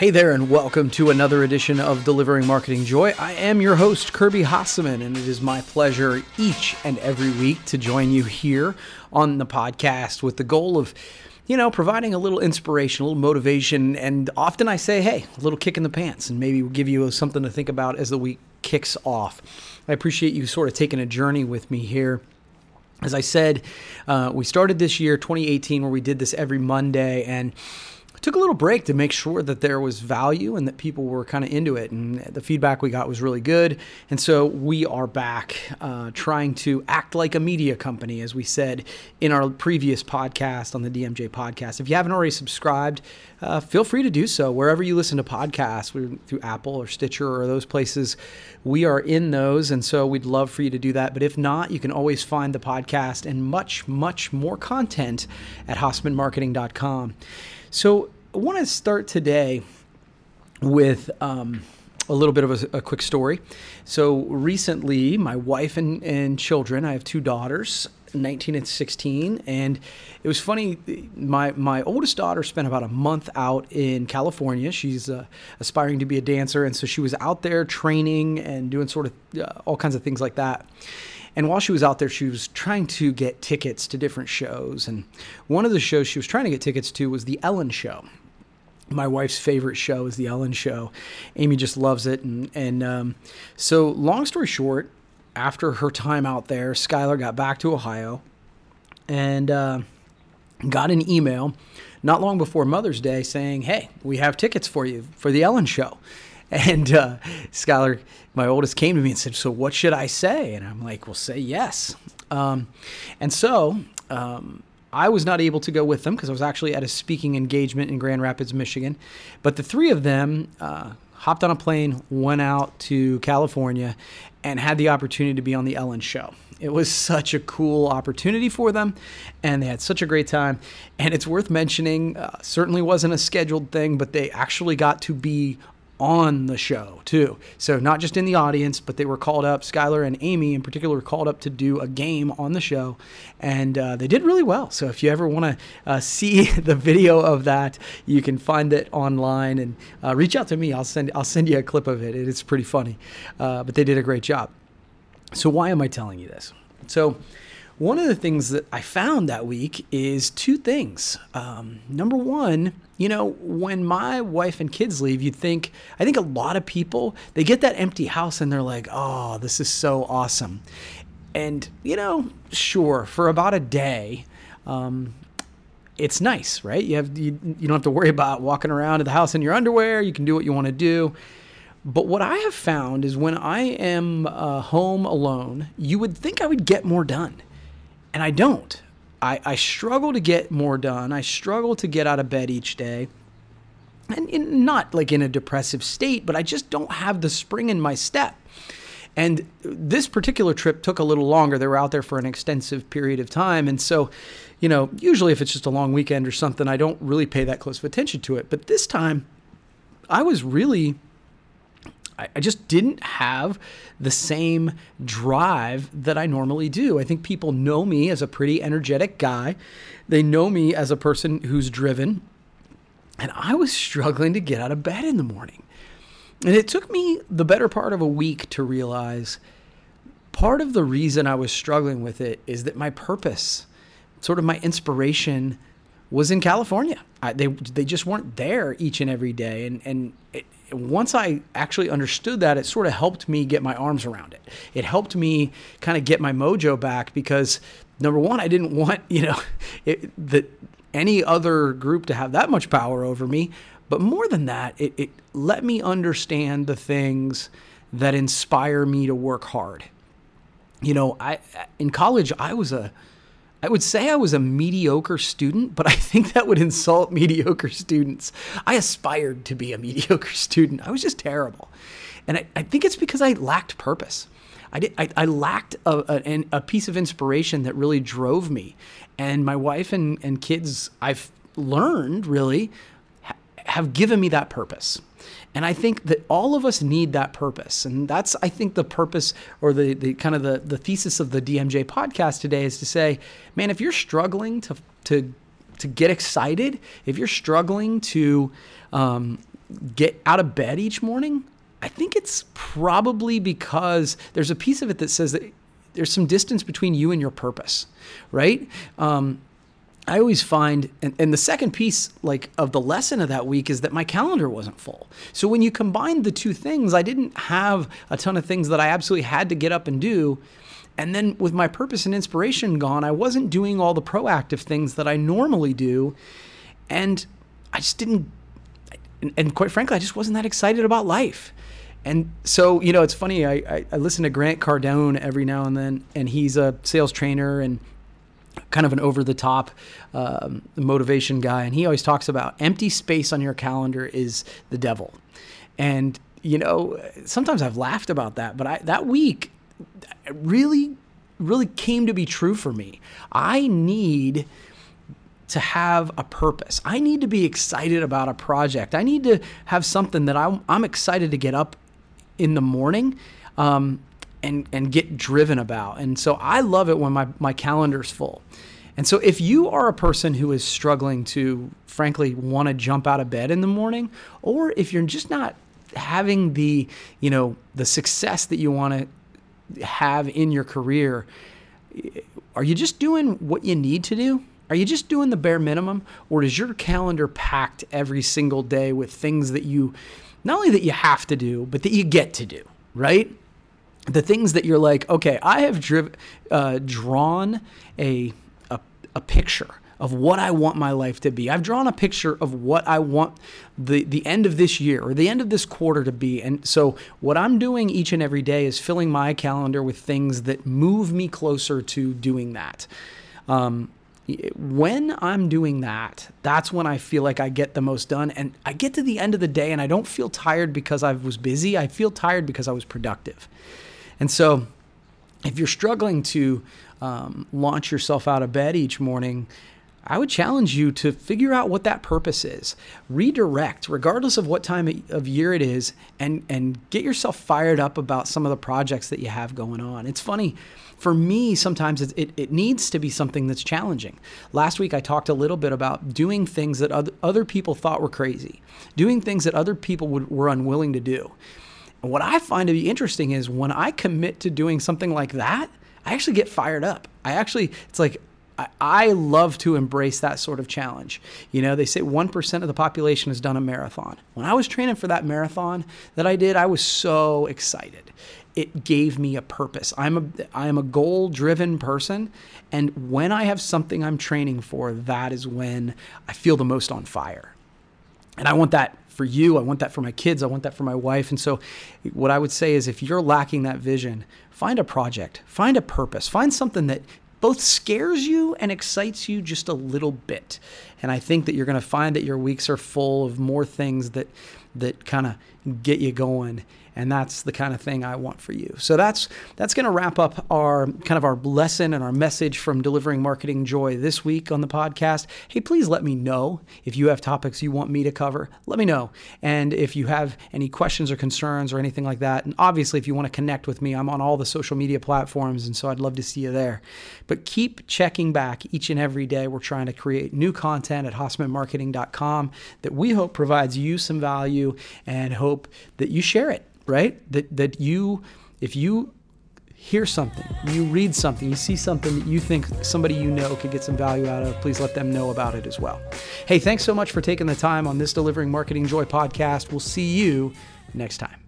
Hey there, and welcome to another edition of Delivering Marketing Joy. I am your host, Kirby Hasseman, and it is my pleasure each and every week to join you here on the podcast with the goal of, you know, providing a little inspiration, a little motivation, and often I say, hey, a little kick in the pants, and maybe give you something to think about as the week kicks off. I appreciate you sort of taking a journey with me here. As I said, uh, we started this year, 2018, where we did this every Monday, and took a little break to make sure that there was value and that people were kind of into it. And the feedback we got was really good. And so we are back uh, trying to act like a media company, as we said in our previous podcast on the DMJ podcast. If you haven't already subscribed, uh, feel free to do so wherever you listen to podcasts through Apple or Stitcher or those places. We are in those. And so we'd love for you to do that. But if not, you can always find the podcast and much, much more content at HassemanMarketing.com. So I want to start today with um, a little bit of a, a, quick story. So recently, my wife and, and children, I have two daughters, 19 and 16, and it was funny. My my oldest daughter spent about a month out in California. She's uh, aspiring to be a dancer, and so she was out there training and doing sort of uh, all kinds of things like that. And while she was out there, she was trying to get tickets to different shows. And one of the shows she was trying to get tickets to was The Ellen Show. My wife's favorite show is The Ellen Show. Amy just loves it. And, and um, so, long story short, after her time out there, Skylar got back to Ohio and uh, got an email not long before Mother's Day saying, Hey, we have tickets for you for The Ellen Show. And uh, my oldest, came to me and said, "So what should I say?" And I'm like, "Well, say yes." Um, and so um, I was not able to go with them because I was actually at a speaking engagement in Grand Rapids, Michigan. But the three of them uh, hopped on a plane, went out to California, and had the opportunity to be on the Ellen Show. It was such a cool opportunity for them, and they had such a great time. And it's worth mentioning, uh, certainly wasn't a scheduled thing, but they actually got to be on the show too. So not just in the audience, but they were called up. Skylar and Amy in particular were called up to do a game on the show, and uh, they did really well. So if you ever want to uh, see the video of that, you can find it online and uh, reach out to me. I'll send I'll send you a clip of it. It's pretty funny, uh, but they did a great job. So why am I telling you this? So one of the things that I found that week is two things. Um, number one, you know, when my wife and kids leave, you'd think, I think a lot of people, they get that empty house and they're like, oh, this is so awesome. And, you know, sure, for about a day, um, it's nice, right? You have you, you don't have to worry about walking around the house in your underwear. You can do what you want to do. But what I have found is when I am uh, home alone, you would think I would get more done and I don't. I, I struggle to get more done. I struggle to get out of bed each day. And in, not like in a depressive state, but I just don't have the spring in my step. And this particular trip took a little longer. They were out there for an extensive period of time. And so, you know, usually if it's just a long weekend or something, I don't really pay that close of attention to it. But this time, I was really I, just didn't have the same drive that I normally do. I think people know me as a pretty energetic guy. They know me as a person who's driven. And I was struggling to get out of bed in the morning. And it took me the better part of a week to realize part of the reason I was struggling with it is that my purpose, sort of my inspiration, was in California. I, they they just weren't there each and every day, and and once I actually understood that, it sort of helped me get my arms around it. It helped me kind of get my mojo back because number one, I didn't want you know it, that any other group to have that much power over me. But more than that, it, it let me understand the things that inspire me to work hard. You know, I in college I was a I would say I was a mediocre student, but I think that would insult mediocre students. I aspired to be a mediocre student. I was just terrible. And I, I think it's because I lacked purpose. I, did, I, I lacked a, a, a, piece of inspiration that really drove me. And my wife and, and kids, I've learned really, ha- have given me that purpose. And I think that all of us need that purpose. And that's, I think, the purpose or the, the kind of the, the thesis of the DMJ podcast today is to say, man, if you're struggling to, to, to get excited, if you're struggling to, um, get out of bed each morning, I think it's probably because there's a piece of it that says that there's some distance between you and your purpose, right? Um, I always find, and, and, the second piece, like of the lesson of that week, is that my calendar wasn't full. So when you combine the two things, I didn't have a ton of things that I absolutely had to get up and do. And then with my purpose and inspiration gone, I wasn't doing all the proactive things that I normally do, and I just didn't. And quite frankly, I just wasn't that excited about life. And so, you know, it's funny. I, I, I listen to Grant Cardone every now and then, and he's a sales trainer and kind of an over the top um, motivation guy. And he always talks about empty space on your calendar is the devil. And, you know, sometimes I've laughed about that, but I, that week really, really came to be true for me. I need to have a purpose. I need to be excited about a project. I need to have something that I'm, I'm excited to get up in the morning um, and and get driven about. And so I love it when my my calendar's full. And so if you are a person who is struggling to frankly want to jump out of bed in the morning or if you're just not having the, you know, the success that you want to have in your career, are you just doing what you need to do? Are you just doing the bare minimum or is your calendar packed every single day with things that you not only that you have to do, but that you get to do, right? The things that you're like, okay, I have driv- uh, drawn a, a, a picture of what I want my life to be. I've drawn a picture of what I want the, the end of this year or the end of this quarter to be. And so, what I'm doing each and every day is filling my calendar with things that move me closer to doing that. Um, when I'm doing that, that's when I feel like I get the most done. And I get to the end of the day and I don't feel tired because I was busy. I feel tired because I was productive. And so, if you're struggling to um, launch yourself out of bed each morning, I would challenge you to figure out what that purpose is. Redirect, regardless of what time of year it is, and, and get yourself fired up about some of the projects that you have going on. It's funny for me, sometimes it, it, it, needs to be something that's challenging. Last week, I talked a little bit about doing things that other, other people thought were crazy, doing things that other people would, were unwilling to do. And what I find to be interesting is when I commit to doing something like that, I actually get fired up. I actually, it's like, I, love to embrace that sort of challenge. You know, they say 1% of the population has done a marathon. When I was training for that marathon that I did, I was so excited it gave me a purpose. I'm a I am a goal driven person and when I have something I'm training for, that is when I feel the most on fire. And I want that for you, I want that for my kids, I want that for my wife. And so what I would say is if you're lacking that vision, find a project, find a purpose, find something that both scares you and excites you just a little bit. And I think that you're going to find that your weeks are full of more things that that kind of get you going and that's the kind of thing I want for you. So that's that's going to wrap up our kind of our lesson and our message from delivering marketing joy this week on the podcast. Hey, please let me know if you have topics you want me to cover. Let me know. And if you have any questions or concerns or anything like that, and obviously if you want to connect with me, I'm on all the social media platforms and so I'd love to see you there. But keep checking back each and every day. We're trying to create new content at hassemanmarketing.com that we hope provides you some value and hope that you share it right? That that you if you hear something, you read something, you see something that you think somebody you know could get some value out of, please let them know about it as well. Hey, thanks so much for taking the time on this Delivering Marketing Joy podcast. We'll see you next time.